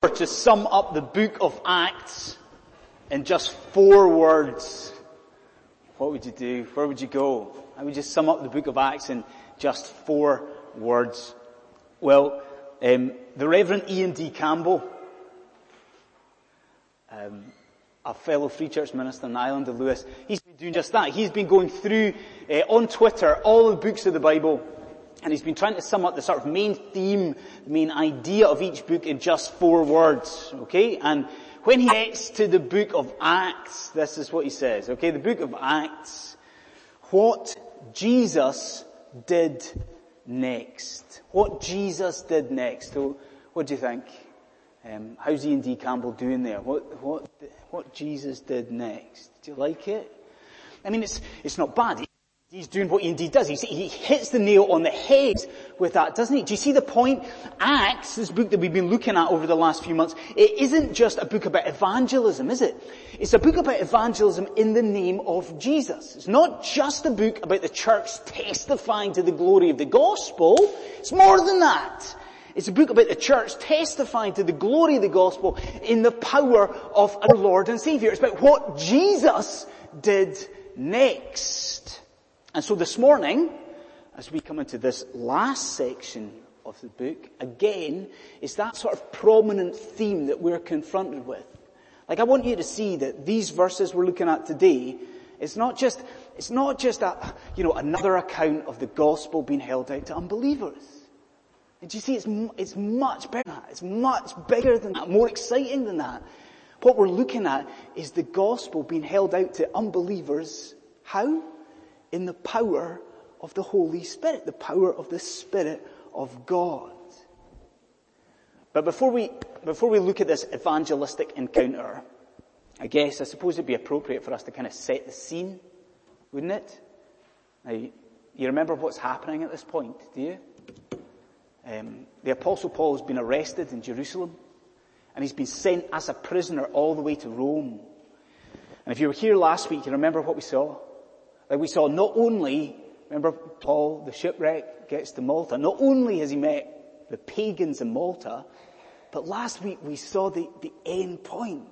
to sum up the book of Acts in just four words, what would you do? Where would you go? How would you sum up the book of Acts in just four words? Well, um, the Reverend Ian D. Campbell, um, a fellow Free Church minister in Isle of Lewis, he's been doing just that. He's been going through uh, on Twitter all the books of the Bible and he's been trying to sum up the sort of main theme, the main idea of each book in just four words, okay? And when he gets to the book of Acts, this is what he says, okay? The book of Acts, what Jesus did next. What Jesus did next. So, what do you think? Um, how's Ian D. Campbell doing there? What, what, what Jesus did next? Do you like it? I mean, it's, it's not bad. He's doing what he indeed does. He, hits the nail on the head with that, doesn't he? Do you see the point? Acts, this book that we've been looking at over the last few months, it isn't just a book about evangelism, is it? It's a book about evangelism in the name of Jesus. It's not just a book about the church testifying to the glory of the gospel. It's more than that. It's a book about the church testifying to the glory of the gospel in the power of our Lord and Savior. It's about what Jesus did next. And so this morning, as we come into this last section of the book, again, is that sort of prominent theme that we're confronted with. Like I want you to see that these verses we're looking at today, it's not just, it's not just a, you know, another account of the gospel being held out to unbelievers. And you see, it's, it's much better than that. It's much bigger than that, more exciting than that. What we're looking at is the gospel being held out to unbelievers. How? In the power of the Holy Spirit, the power of the Spirit of God. But before we, before we look at this evangelistic encounter, I guess I suppose it'd be appropriate for us to kind of set the scene, wouldn't it? Now, you remember what's happening at this point, do you? Um, the apostle Paul has been arrested in Jerusalem and he's been sent as a prisoner all the way to Rome. And if you were here last week, you remember what we saw? Like we saw not only, remember Paul, the shipwreck, gets to Malta, not only has he met the pagans in Malta, but last week we saw the, the end point.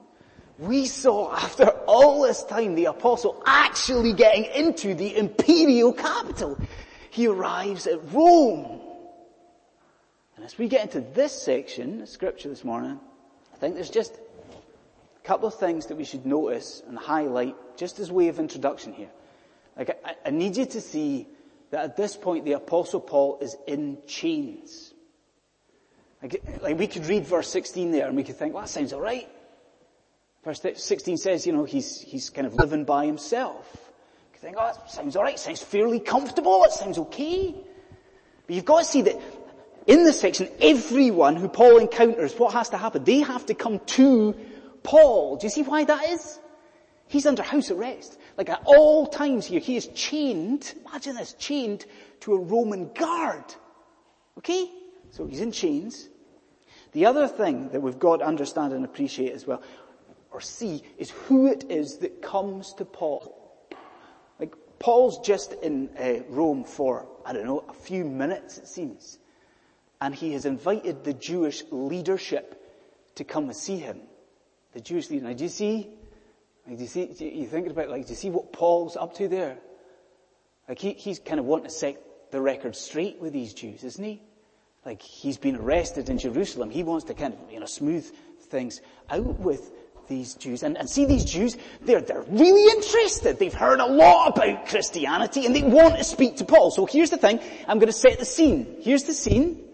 We saw after all this time the apostle actually getting into the imperial capital. He arrives at Rome. And as we get into this section of scripture this morning, I think there's just a couple of things that we should notice and highlight just as way of introduction here. Like, I, I need you to see that at this point the apostle Paul is in chains. Like, like we could read verse 16 there and we could think, well that sounds alright. Verse 16 says, you know, he's, he's kind of living by himself. You think, oh, that sounds alright, sounds fairly comfortable, it sounds okay. But you've got to see that in this section, everyone who Paul encounters, what has to happen? They have to come to Paul. Do you see why that is? He's under house arrest. Like at all times here, he is chained, imagine this, chained to a Roman guard. Okay? So he's in chains. The other thing that we've got to understand and appreciate as well, or see, is who it is that comes to Paul. Like, Paul's just in uh, Rome for, I don't know, a few minutes it seems. And he has invited the Jewish leadership to come and see him. The Jewish leader. Now do you see like, do you see, do you thinking about, like, do you see what Paul's up to there? Like, he, he's kind of wanting to set the record straight with these Jews, isn't he? Like, he's been arrested in Jerusalem. He wants to kind of, you know, smooth things out with these Jews. And, and see these Jews, they're, they're really interested. They've heard a lot about Christianity and they want to speak to Paul. So here's the thing. I'm going to set the scene. Here's the scene.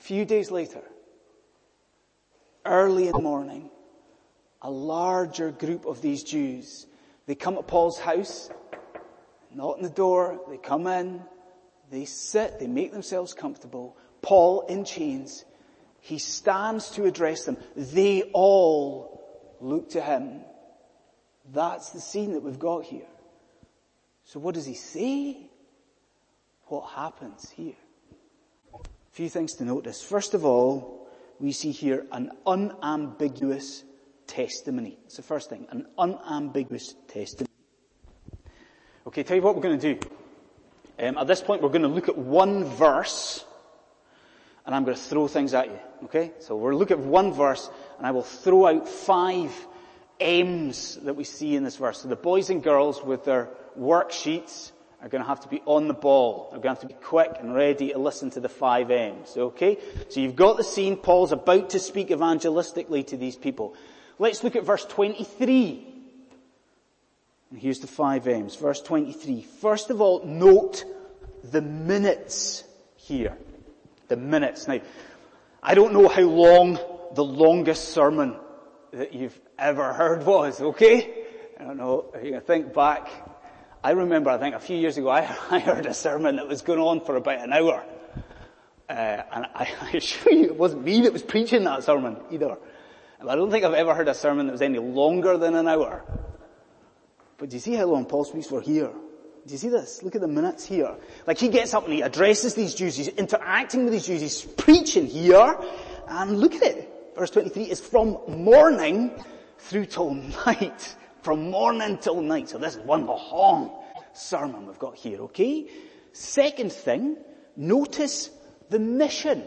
A few days later, early in the morning, a larger group of these Jews. They come to Paul's house, knock on the door, they come in, they sit, they make themselves comfortable. Paul in chains. He stands to address them. They all look to him. That's the scene that we've got here. So what does he say? What happens here? A few things to notice. First of all, we see here an unambiguous testimony. It's the first thing, an unambiguous testimony. Okay, tell you what we're going to do. Um, at this point, we're going to look at one verse, and I'm going to throw things at you. Okay? So we'll look at one verse and I will throw out five M's that we see in this verse. So the boys and girls with their worksheets are going to have to be on the ball. They're going to have to be quick and ready to listen to the five M's. Okay? So you've got the scene. Paul's about to speak evangelistically to these people. Let's look at verse 23. And here's the five M's. Verse 23. First of all, note the minutes here. The minutes. Now, I don't know how long the longest sermon that you've ever heard was, okay? I don't know. You can think back. I remember, I think a few years ago, I, I heard a sermon that was going on for about an hour. Uh, and I, I assure you, it wasn't me that was preaching that sermon either. I don't think I've ever heard a sermon that was any longer than an hour. But do you see how long Paul speaks for here? Do you see this? Look at the minutes here. Like he gets up and he addresses these Jews, he's interacting with these Jews, he's preaching here, and look at it. Verse 23 is from morning through till night. From morning till night. So this is one long sermon we've got here, okay? Second thing, notice the mission.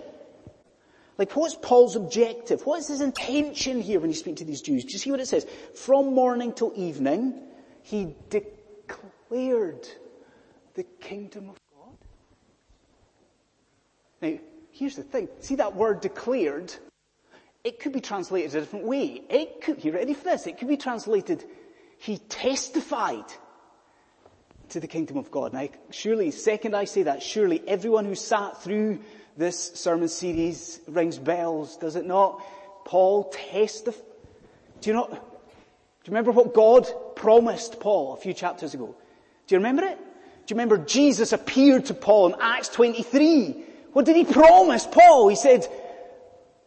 Like what's Paul's objective? What is his intention here when he speaks to these Jews? Do you see what it says? From morning till evening, he declared the kingdom of God. Now, here's the thing. See that word declared? It could be translated a different way. It could, you ready for this? It could be translated, he testified to the kingdom of God. Now, surely, second I say that, surely everyone who sat through this sermon series rings bells, does it not? Paul testified. Do you not, do you remember what God promised Paul a few chapters ago? Do you remember it? Do you remember Jesus appeared to Paul in Acts 23? What did he promise Paul? He said,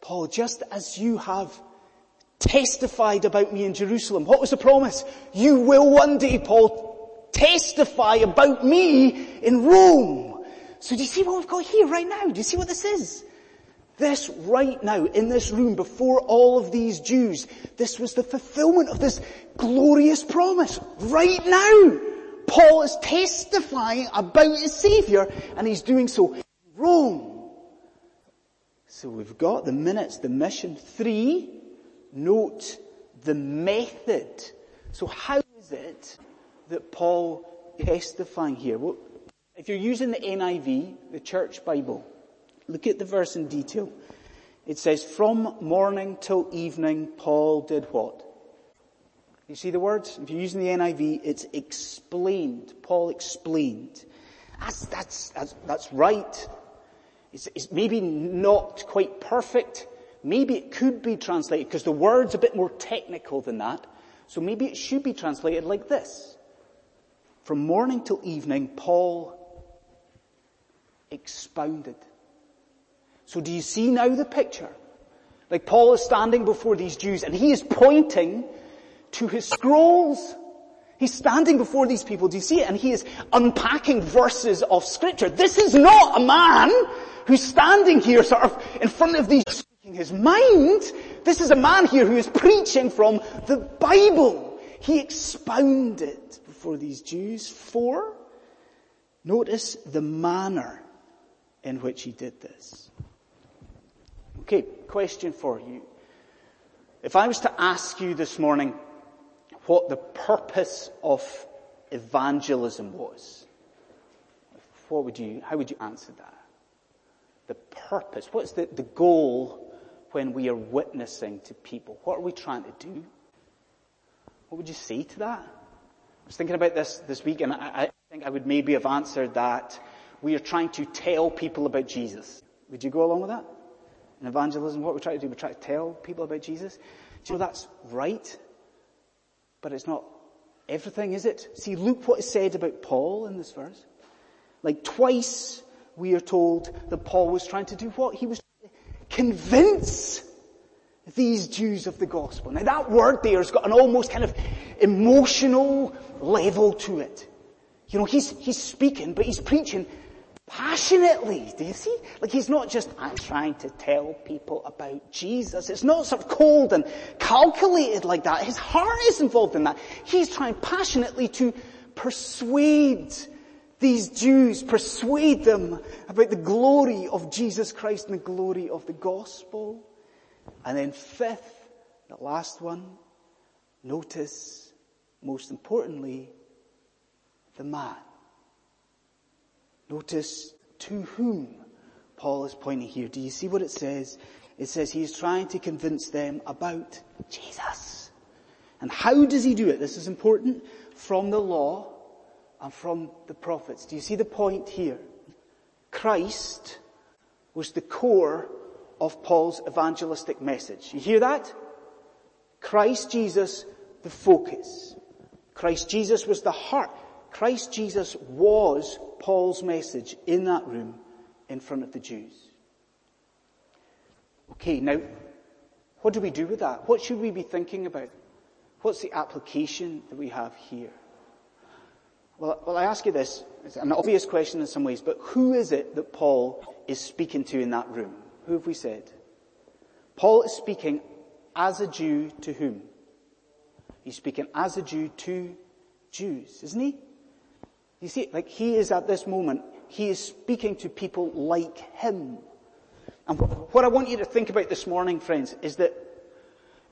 Paul, just as you have testified about me in Jerusalem, what was the promise? You will one day, Paul, testify about me in Rome. So do you see what we've got here right now? Do you see what this is? This right now, in this room, before all of these Jews, this was the fulfillment of this glorious promise. Right now! Paul is testifying about his Savior, and he's doing so in Rome. So we've got the minutes, the mission. Three, note the method. So how is it that Paul testifying here? Well, if you're using the NIV, the church Bible, look at the verse in detail. It says, from morning till evening, Paul did what? You see the words? If you're using the NIV, it's explained. Paul explained. That's, that's, that's, that's right. It's, it's maybe not quite perfect. Maybe it could be translated, because the word's a bit more technical than that. So maybe it should be translated like this. From morning till evening, Paul expounded. So do you see now the picture? Like Paul is standing before these Jews and he is pointing to his scrolls. He's standing before these people, do you see it? And he is unpacking verses of scripture. This is not a man who's standing here sort of in front of these speaking his mind. This is a man here who is preaching from the Bible. He expounded before these Jews. Four, notice the manner in which he did this. Okay, question for you. If I was to ask you this morning, what the purpose of evangelism was, what would you, how would you answer that? The purpose, what's the, the goal when we are witnessing to people? What are we trying to do? What would you say to that? I was thinking about this this week and I, I think I would maybe have answered that we are trying to tell people about Jesus. Would you go along with that? In evangelism, what we try to do, we try to tell people about Jesus. Do you know that's right? But it's not everything, is it? See, look what is said about Paul in this verse. Like twice we are told that Paul was trying to do what? He was trying to convince these Jews of the gospel. Now that word there has got an almost kind of emotional level to it. You know, he's, he's speaking, but he's preaching passionately. Do you see? Like he's not just, I'm trying to tell people about Jesus. It's not sort of cold and calculated like that. His heart is involved in that. He's trying passionately to persuade these Jews, persuade them about the glory of Jesus Christ and the glory of the gospel. And then fifth, the last one, notice, most importantly, the man. Notice to whom Paul is pointing here. Do you see what it says? It says he is trying to convince them about Jesus. And how does he do it? This is important. From the law and from the prophets. Do you see the point here? Christ was the core of Paul's evangelistic message. You hear that? Christ Jesus, the focus. Christ Jesus was the heart. Christ Jesus was Paul's message in that room in front of the Jews. Okay, now, what do we do with that? What should we be thinking about? What's the application that we have here? Well, well, I ask you this. It's an obvious question in some ways, but who is it that Paul is speaking to in that room? Who have we said? Paul is speaking as a Jew to whom? He's speaking as a Jew to Jews, isn't he? You see, like he is at this moment, he is speaking to people like him. And what I want you to think about this morning, friends, is that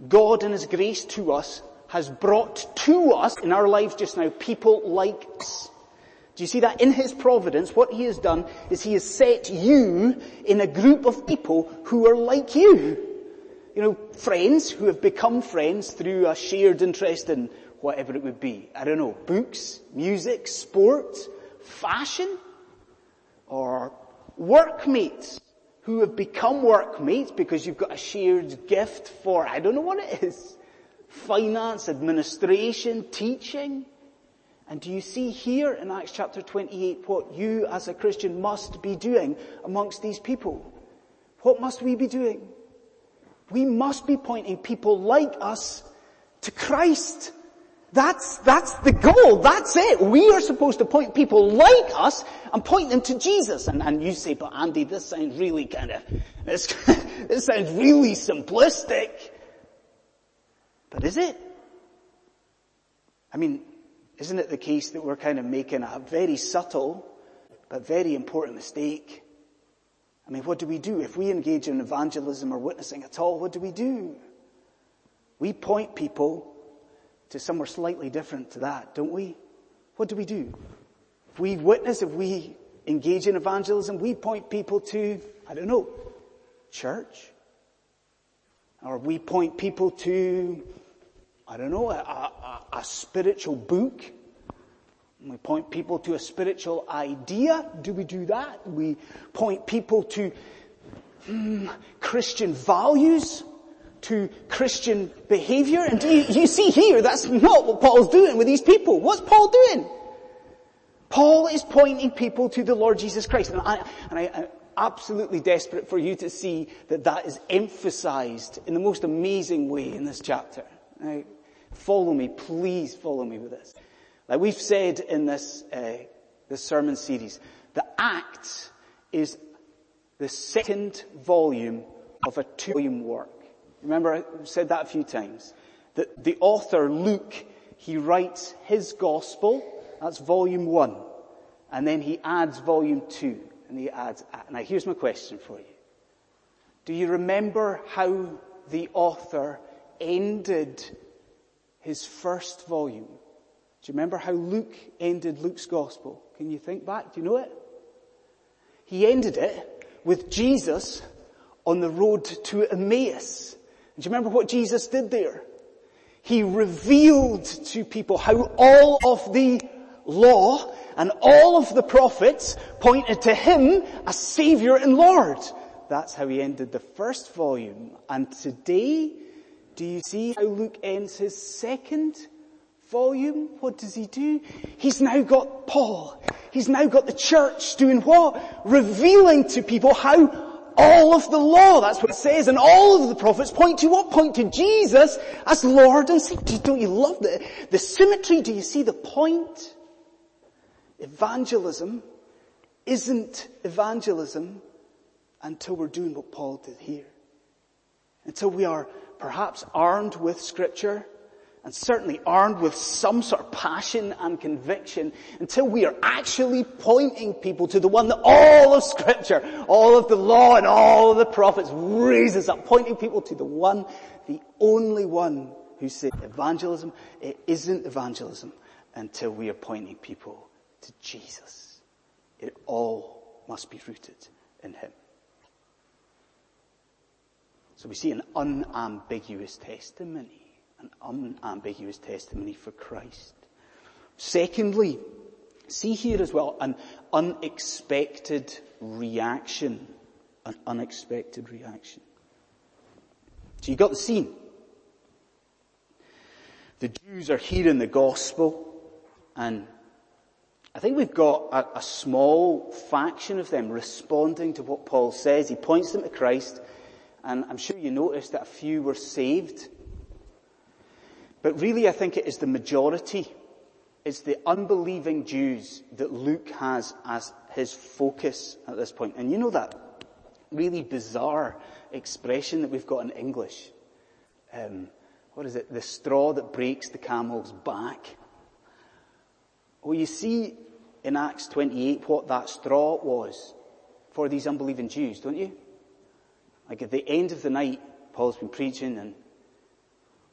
God in His grace to us has brought to us in our lives just now people like us. Do you see that? In His providence, what He has done is He has set you in a group of people who are like you. You know, friends who have become friends through a shared interest in whatever it would be. I don't know, books, music, sport, fashion, or workmates who have become workmates because you've got a shared gift for, I don't know what it is, finance, administration, teaching. And do you see here in Acts chapter 28 what you as a Christian must be doing amongst these people? What must we be doing? We must be pointing people like us to Christ. That's, that's the goal. That's it. We are supposed to point people like us and point them to Jesus. And, and you say, but Andy, this sounds really kind of, this, this sounds really simplistic. But is it? I mean, isn't it the case that we're kind of making a very subtle but very important mistake? I mean, what do we do? If we engage in evangelism or witnessing at all, what do we do? We point people to somewhere slightly different to that, don't we? What do we do? If we witness, if we engage in evangelism, we point people to, I don't know, church. Or we point people to, I don't know, a, a, a spiritual book. We point people to a spiritual idea. Do we do that? We point people to mm, Christian values to Christian behavior. And you, you see here, that's not what Paul's doing with these people. What's Paul doing? Paul is pointing people to the Lord Jesus Christ. And I, and I, I'm absolutely desperate for you to see that that is emphasized in the most amazing way in this chapter. Now, follow me, please follow me with this. Like we've said in this, uh, this sermon series, the Acts is the second volume of a two volume work. Remember, I said that a few times. That the author, Luke, he writes his gospel, that's volume one. And then he adds volume two. And he adds, now here's my question for you. Do you remember how the author ended his first volume? Do you remember how Luke ended Luke's gospel? Can you think back? Do you know it? He ended it with Jesus on the road to Emmaus. Do you remember what Jesus did there? He revealed to people how all of the law and all of the prophets pointed to Him as Savior and Lord. That's how he ended the first volume. And today, do you see how Luke ends his second volume? What does he do? He's now got Paul. He's now got the church doing what? Revealing to people how all of the law, that's what it says, and all of the prophets point to what? Point to Jesus as Lord and Savior. Don't you love the, the symmetry? Do you see the point? Evangelism isn't evangelism until we're doing what Paul did here. Until we are perhaps armed with scripture and certainly armed with some sort of passion and conviction until we are actually pointing people to the one that all of scripture, all of the law and all of the prophets raises up, pointing people to the one, the only one who said evangelism, it isn't evangelism until we are pointing people to Jesus. It all must be rooted in Him. So we see an unambiguous testimony an unambiguous testimony for Christ. Secondly, see here as well an unexpected reaction. An unexpected reaction. So you got the scene. The Jews are hearing the gospel and I think we've got a, a, small faction of them responding to what Paul says. He points them to Christ and I'm sure you noticed that a few were saved but really I think it is the majority. It's the unbelieving Jews that Luke has as his focus at this point. And you know that really bizarre expression that we've got in English. Um, what is it? The straw that breaks the camel's back. Well, you see in Acts 28 what that straw was for these unbelieving Jews, don't you? Like at the end of the night, Paul's been preaching and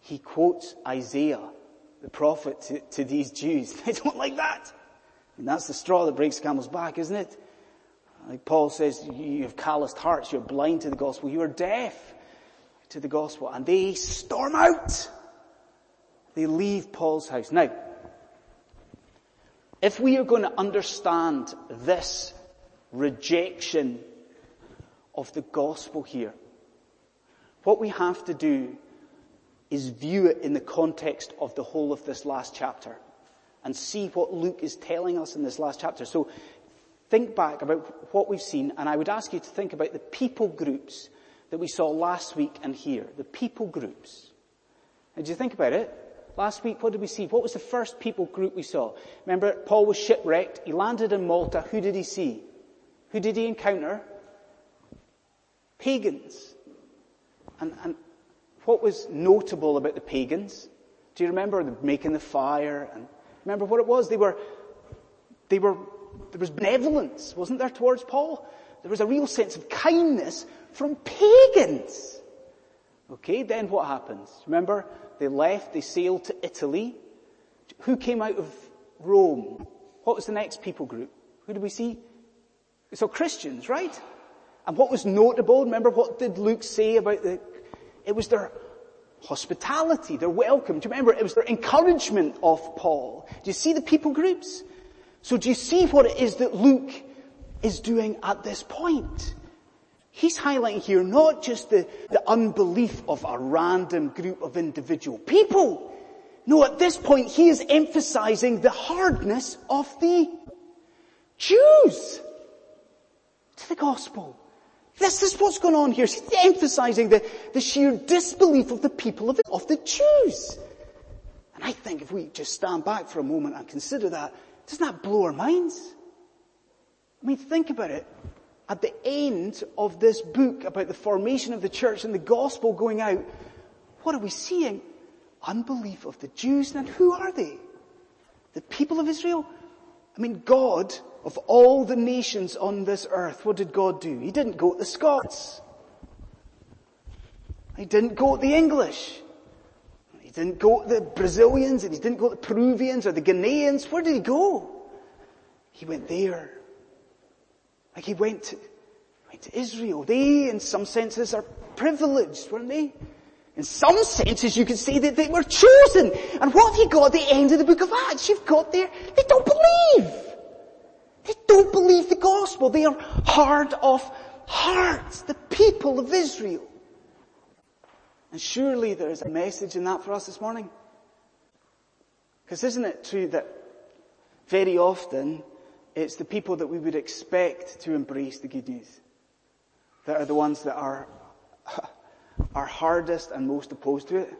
he quotes Isaiah, the prophet, to, to these Jews. They don't like that. And that's the straw that breaks the camel's back, isn't it? Like Paul says, you have calloused hearts, you're blind to the gospel, you are deaf to the gospel. And they storm out. They leave Paul's house. Now, if we are going to understand this rejection of the gospel here, what we have to do is view it in the context of the whole of this last chapter and see what Luke is telling us in this last chapter. So think back about what we've seen and I would ask you to think about the people groups that we saw last week and here. The people groups. And Did you think about it? Last week, what did we see? What was the first people group we saw? Remember, Paul was shipwrecked. He landed in Malta. Who did he see? Who did he encounter? Pagans. And, and what was notable about the pagans? Do you remember making the fire? And remember what it was? They were, they were, there was benevolence, wasn't there, towards Paul? There was a real sense of kindness from pagans. Okay, then what happens? Remember, they left, they sailed to Italy. Who came out of Rome? What was the next people group? Who did we see? So Christians, right? And what was notable, remember what did Luke say about the it was their hospitality, their welcome. Do you remember? It was their encouragement of Paul. Do you see the people groups? So do you see what it is that Luke is doing at this point? He's highlighting here not just the, the unbelief of a random group of individual people. No, at this point he is emphasizing the hardness of the Jews to the gospel. This is what's going on here. He's emphasizing the, the sheer disbelief of the people of the, of the Jews. And I think if we just stand back for a moment and consider that, doesn't that blow our minds? I mean, think about it. At the end of this book about the formation of the church and the gospel going out, what are we seeing? Unbelief of the Jews. And who are they? The people of Israel? I mean, God of all the nations on this earth, what did God do? He didn't go at the Scots. He didn't go at the English. He didn't go at the Brazilians and he didn't go at the Peruvians or the Ghanaians. Where did he go? He went there. Like he went to, went to Israel. They, in some senses, are privileged, weren't they? In some senses, you could say that they were chosen. And what have you got at the end of the book of Acts? You've got there, they don't believe. They don't believe the gospel. They are hard of heart. The people of Israel. And surely there is a message in that for us this morning. Because isn't it true that very often it's the people that we would expect to embrace the good news that are the ones that are, are hardest and most opposed to it?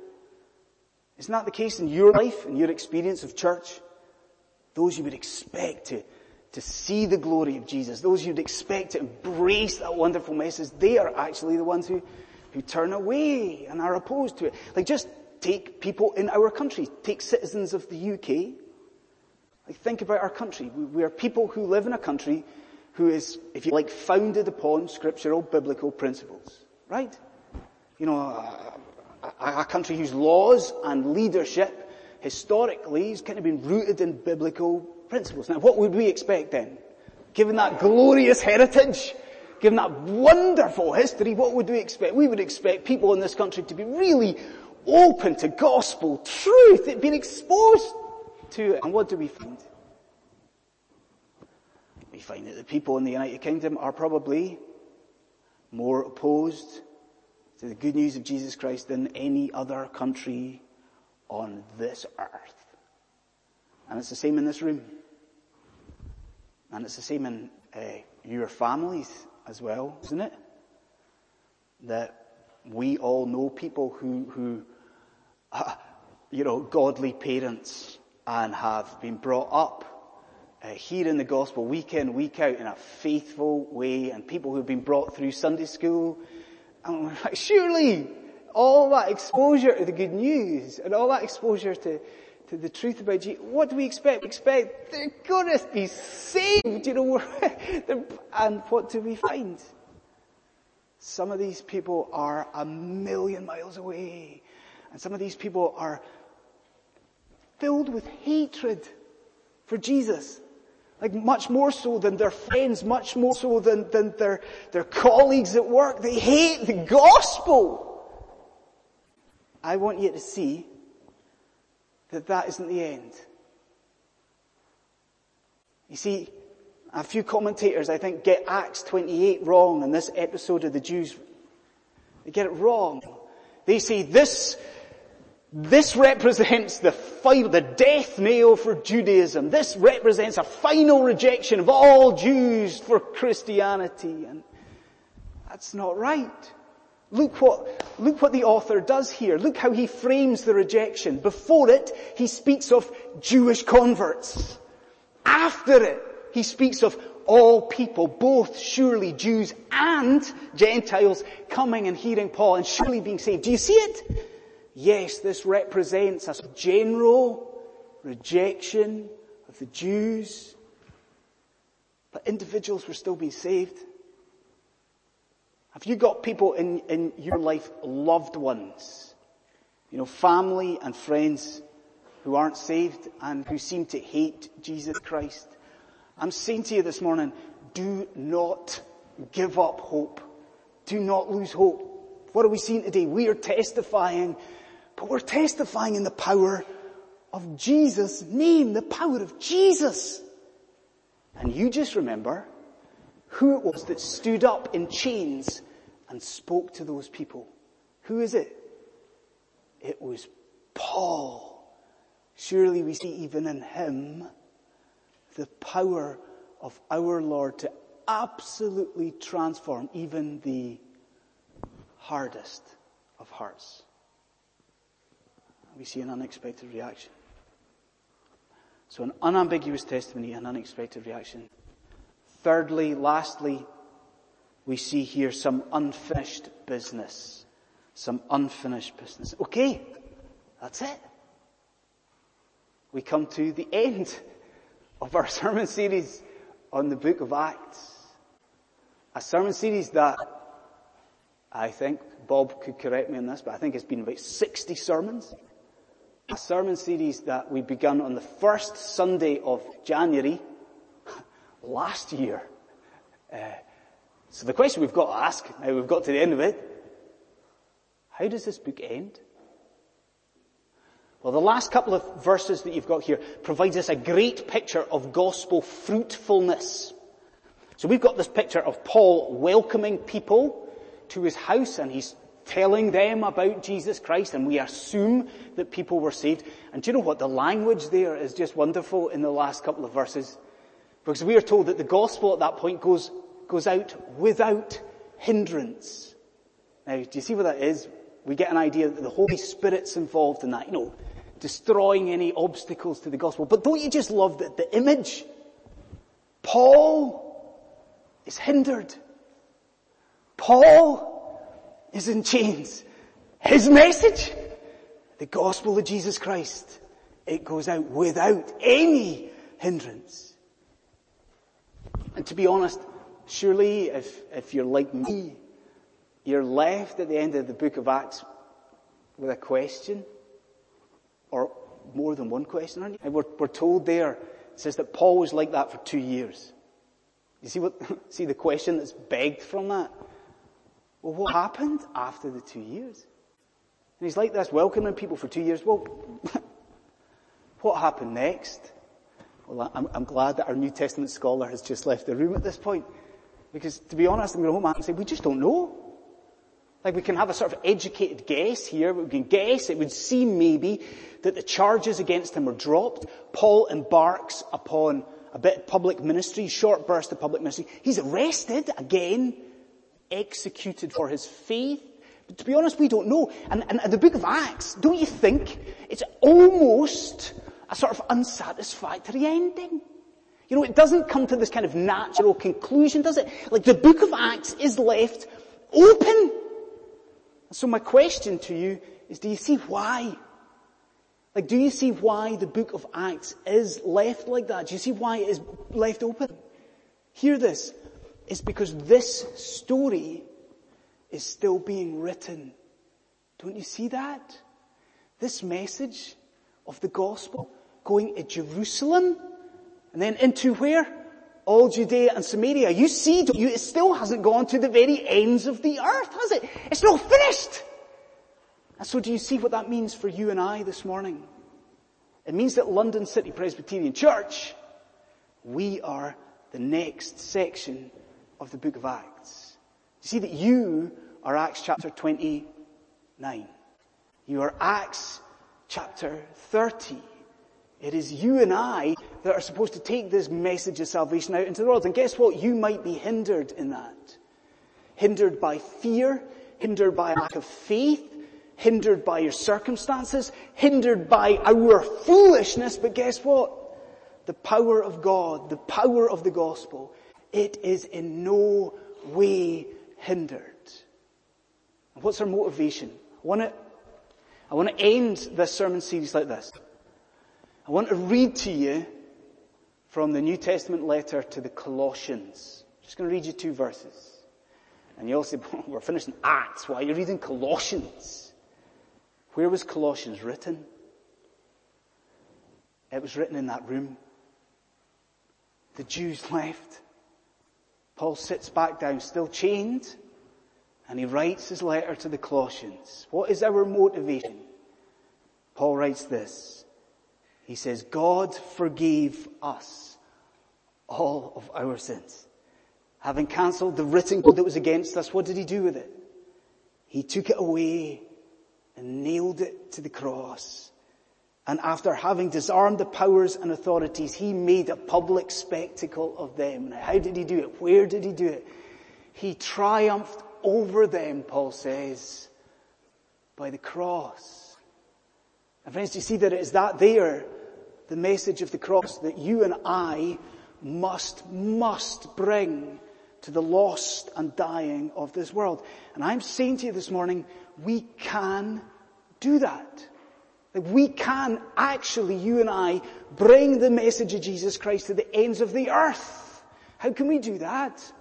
Isn't that the case in your life, in your experience of church? Those you would expect to to see the glory of Jesus, those you'd expect to embrace that wonderful message, they are actually the ones who, who turn away and are opposed to it. Like just take people in our country, take citizens of the UK. Like think about our country. We are people who live in a country who is, if you like, founded upon scriptural biblical principles. Right? You know, a, a, a country whose laws and leadership historically has kind of been rooted in biblical principles. Now what would we expect then? Given that glorious heritage, given that wonderful history, what would we expect? We would expect people in this country to be really open to gospel truth, being exposed to it. And what do we find? We find that the people in the United Kingdom are probably more opposed to the good news of Jesus Christ than any other country on this earth. And it's the same in this room. And it's the same in uh, your families as well, isn't it? That we all know people who, who, uh, you know, godly parents and have been brought up uh, here in the gospel week in, week out in a faithful way and people who've been brought through Sunday school. And we're like, surely all that exposure to the good news and all that exposure to, to the truth about Jesus, what do we expect? We expect they're gonna be saved, you know, and what do we find? Some of these people are a million miles away. And some of these people are filled with hatred for Jesus. Like much more so than their friends, much more so than, than their, their colleagues at work. They hate the gospel. I want you to see that that isn't the end. You see, a few commentators, I think, get Acts 28 wrong in this episode of the Jews. They get it wrong. They say this, this represents the final, the death nail for Judaism. This represents a final rejection of all Jews for Christianity. And that's not right. Look what, look what the author does here. Look how he frames the rejection. Before it, he speaks of Jewish converts. After it, he speaks of all people, both surely Jews and Gentiles coming and hearing Paul and surely being saved. Do you see it? Yes, this represents a general rejection of the Jews, but individuals were still being saved. Have you got people in, in your life, loved ones, you know, family and friends who aren't saved and who seem to hate Jesus Christ? I'm saying to you this morning, do not give up hope. Do not lose hope. What are we seeing today? We are testifying, but we're testifying in the power of Jesus' name, the power of Jesus. And you just remember who it was that stood up in chains and spoke to those people. Who is it? It was Paul. Surely we see even in him the power of our Lord to absolutely transform even the hardest of hearts. We see an unexpected reaction. So an unambiguous testimony, an unexpected reaction. Thirdly, lastly, we see here some unfinished business. Some unfinished business. Okay, that's it. We come to the end of our sermon series on the book of Acts. A sermon series that I think Bob could correct me on this, but I think it's been about 60 sermons. A sermon series that we began on the first Sunday of January last year. Uh, so the question we've got to ask, now we've got to the end of it, how does this book end? Well, the last couple of verses that you've got here provides us a great picture of gospel fruitfulness. So we've got this picture of Paul welcoming people to his house and he's telling them about Jesus Christ and we assume that people were saved. And do you know what? The language there is just wonderful in the last couple of verses. Because we are told that the gospel at that point goes, goes out without hindrance. Now, do you see what that is? We get an idea that the Holy Spirit's involved in that. You know, destroying any obstacles to the gospel. But don't you just love the, the image? Paul is hindered. Paul is in chains. His message the gospel of Jesus Christ, it goes out without any hindrance. And to be honest, surely if, if you're like me, you're left at the end of the book of Acts with a question, or more than one question, aren't you? And we're, we're told there, it says that Paul was like that for two years. You see what, see the question that's begged from that? Well, what happened after the two years? And he's like this, welcoming people for two years. Well, what happened next? Well, I'm, I'm, glad that our New Testament scholar has just left the room at this point. Because to be honest, I'm going to home and say, we just don't know. Like we can have a sort of educated guess here. We can guess, it would seem maybe that the charges against him were dropped. Paul embarks upon a bit of public ministry, short burst of public ministry. He's arrested again, executed for his faith. But to be honest, we don't know. And, and the book of Acts, don't you think it's almost a sort of unsatisfactory ending? You know, it doesn't come to this kind of natural conclusion, does it? Like the book of Acts is left open. So my question to you is, do you see why? Like, do you see why the book of Acts is left like that? Do you see why it is left open? Hear this. It's because this story is still being written. Don't you see that? This message of the gospel going to Jerusalem and then into where? All Judea and Samaria. You see, it still hasn't gone to the very ends of the earth, has it? It's not finished. And so do you see what that means for you and I this morning? It means that London City Presbyterian Church, we are the next section of the book of Acts. You see that you are Acts chapter 29. You are Acts chapter 30. It is you and I that are supposed to take this message of salvation out into the world. And guess what? You might be hindered in that. Hindered by fear, hindered by lack of faith, hindered by your circumstances, hindered by our foolishness, but guess what? The power of God, the power of the gospel, it is in no way hindered. What's our motivation? I want to, I want to end this sermon series like this. I want to read to you from the New Testament letter to the Colossians. I'm just going to read you two verses. And you'll say, we're finishing Acts. Why are you reading Colossians? Where was Colossians written? It was written in that room. The Jews left. Paul sits back down, still chained, and he writes his letter to the Colossians. What is our motivation? Paul writes this. He says, God forgave us all of our sins. Having cancelled the written code that was against us, what did he do with it? He took it away and nailed it to the cross. And after having disarmed the powers and authorities, he made a public spectacle of them. Now, how did he do it? Where did he do it? He triumphed over them, Paul says, by the cross. And friends, do you see that it is that there, the message of the cross, that you and I must, must bring to the lost and dying of this world. And I'm saying to you this morning, we can do that. Like we can actually, you and I, bring the message of Jesus Christ to the ends of the earth. How can we do that?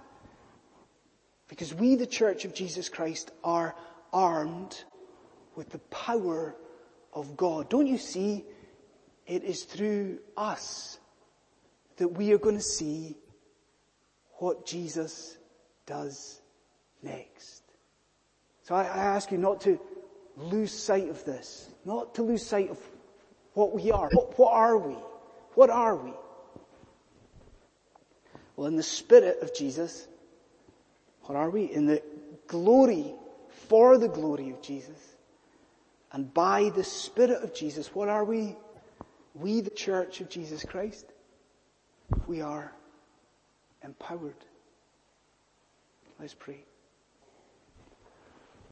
Because we, the church of Jesus Christ, are armed with the power of God. Don't you see? It is through us that we are going to see what Jesus does next. So I, I ask you not to lose sight of this, not to lose sight of what we are. What, what are we? What are we? Well, in the spirit of Jesus, what are we? In the glory, for the glory of Jesus, and by the spirit of Jesus, what are we? We, the church of Jesus Christ, we are empowered. Let's pray.